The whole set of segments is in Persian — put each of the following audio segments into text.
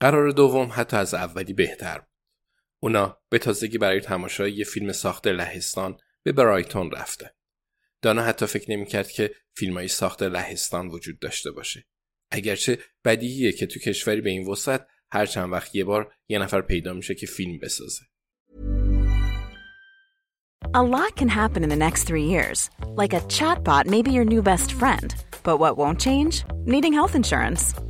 قرار دوم حتی از اولی بهتر بود. اونا به تازگی برای تماشای یه فیلم ساخت لهستان به برایتون رفته. دانا حتی فکر نمی‌کرد که فیلمایی ساخت لهستان وجود داشته باشه. اگرچه بدیهیه که تو کشوری به این وسط هر چند وقت یه بار یه نفر پیدا میشه که فیلم بسازه. A lot can happen in the next three years. Like a chatbot may be your new best friend. But what won't change? Needing health insurance.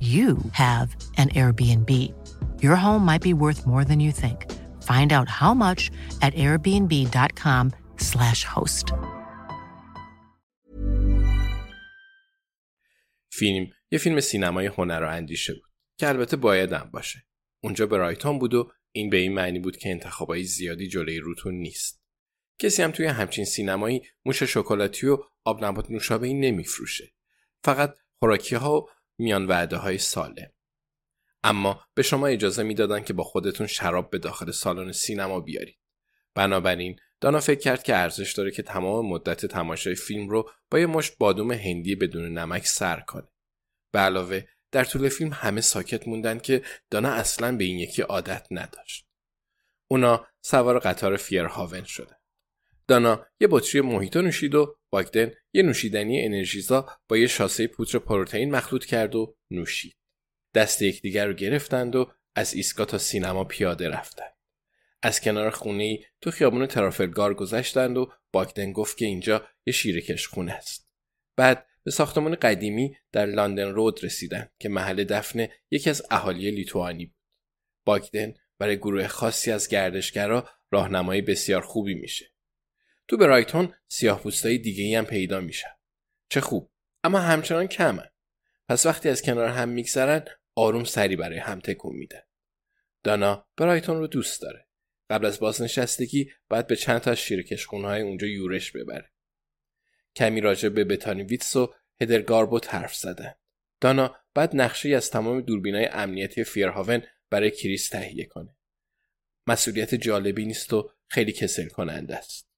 you have an Airbnb. Your home might be worth more than you think. Find out how much at airbnb.com/slash host. فیلم یه فیلم سینمای هنر و اندیشه بود که البته بایدم باشه. اونجا برایتون بود و این به این معنی بود که انتخابای زیادی جلوی روتون نیست. کسی هم توی همچین سینمایی موش شکلاتی و آب نبات نوشابه نمیفروشه. فقط خوراکی ها میان وعده های سالم. اما به شما اجازه می‌دادن که با خودتون شراب به داخل سالن سینما بیارید. بنابراین دانا فکر کرد که ارزش داره که تمام مدت تماشای فیلم رو با یه مشت بادوم هندی بدون نمک سر کنه. به علاوه در طول فیلم همه ساکت موندن که دانا اصلا به این یکی عادت نداشت. اونا سوار قطار فیرهاون شده. دانا یه بطری موهیتو نوشید و باگدن یه نوشیدنی انرژیزا با یه شاسه پودر پروتئین مخلوط کرد و نوشید. دست یکدیگر رو گرفتند و از ایسکا تا سینما پیاده رفتند. از کنار خونه تو خیابون ترافلگار گذشتند و باگدن گفت که اینجا یه شیرکش خونه است. بعد به ساختمان قدیمی در لندن رود رسیدند که محل دفن یکی از اهالی لیتوانی بود. باگدن برای گروه خاصی از گردشگرا راهنمایی بسیار خوبی میشه. تو برایتون سیاه پوستای دیگه هم پیدا میشن. چه خوب اما همچنان کمن. پس وقتی از کنار هم میگذرن آروم سری برای هم تکون میدن. دانا برایتون رو دوست داره. قبل از بازنشستگی باید به چند تا از های اونجا یورش ببره. کمی راجع به بتانی ویتس و هدرگاربوت حرف زدن. دانا بعد نقشه از تمام دوربینای امنیتی فیرهاون برای کریس تهیه کنه. مسئولیت جالبی نیست و خیلی کسل کننده است.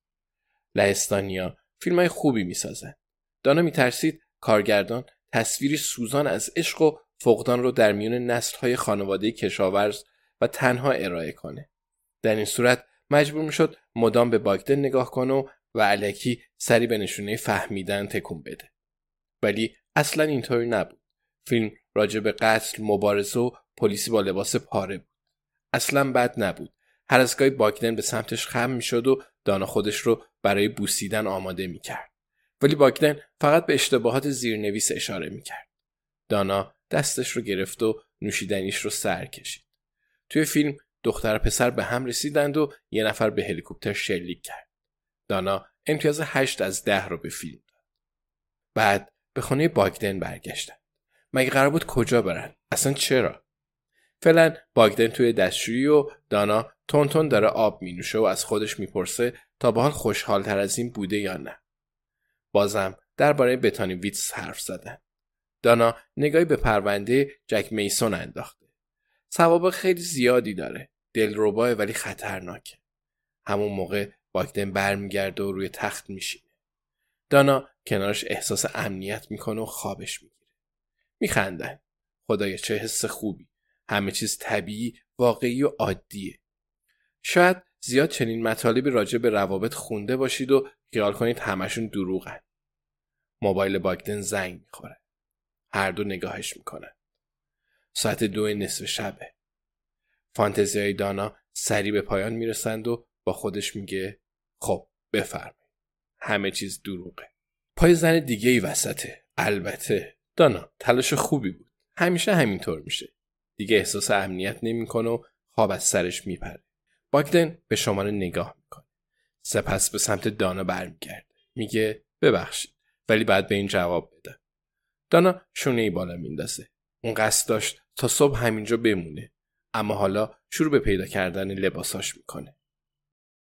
لهستانیا فیلم های خوبی می‌سازن. دانا میترسید کارگردان تصویری سوزان از عشق و فقدان رو در میون نسل های خانواده کشاورز و تنها ارائه کنه. در این صورت مجبور می‌شد مدام به باگدن نگاه کنه و, و علکی سری به نشونه فهمیدن تکون بده. ولی اصلا اینطوری نبود. فیلم راجع به قتل، مبارزه و پلیسی با لباس پاره بود. اصلا بد نبود. هر از گاهی باگدن به سمتش خم می‌شد و دانا خودش رو برای بوسیدن آماده می‌کرد. ولی باگدن فقط به اشتباهات زیرنویس اشاره می‌کرد. دانا دستش رو گرفت و نوشیدنیش رو سر کشید. توی فیلم دختر پسر به هم رسیدند و یه نفر به هلیکوپتر شلیک کرد. دانا امتیاز هشت از ده رو به فیلم داد. بعد به خانه باگدن برگشتن. مگه قرار بود کجا برن؟ اصلا چرا؟ فعلا باگدن توی دستشویی و دانا تون تون داره آب می نوشه و از خودش می‌پرسه تا به حال خوشحال تر از این بوده یا نه. بازم درباره بتانی ویتس حرف زدن. دانا نگاهی به پرونده جک میسون انداخته. سوابق خیلی زیادی داره. دلرباه ولی خطرناکه. همون موقع باگدن برمیگرده و روی تخت میشینه. دانا کنارش احساس امنیت می‌کنه و خوابش می‌گیره میخندن خدای چه حس خوبی همه چیز طبیعی واقعی و عادیه شاید زیاد چنین مطالبی راجع به روابط خونده باشید و خیال کنید همشون دروغن. موبایل باگدن زنگ می‌خوره. هر دو نگاهش می‌کنن. ساعت دو نصف شبه. فانتزی های دانا سریع به پایان می‌رسند و با خودش میگه خب بفرمایید. همه چیز دروغه. پای زن دیگه ای وسطه. البته دانا تلاش خوبی بود. همیشه همینطور میشه. دیگه احساس امنیت نمی‌کنه و خواب از سرش میپره. باگدن به شماره نگاه می‌کنه. سپس به سمت دانا برمیگرده. میگه ببخشید ولی بعد به این جواب بده. دانا شونه ای بالا میندازه. اون قصد داشت تا صبح همینجا بمونه. اما حالا شروع به پیدا کردن لباساش می‌کنه.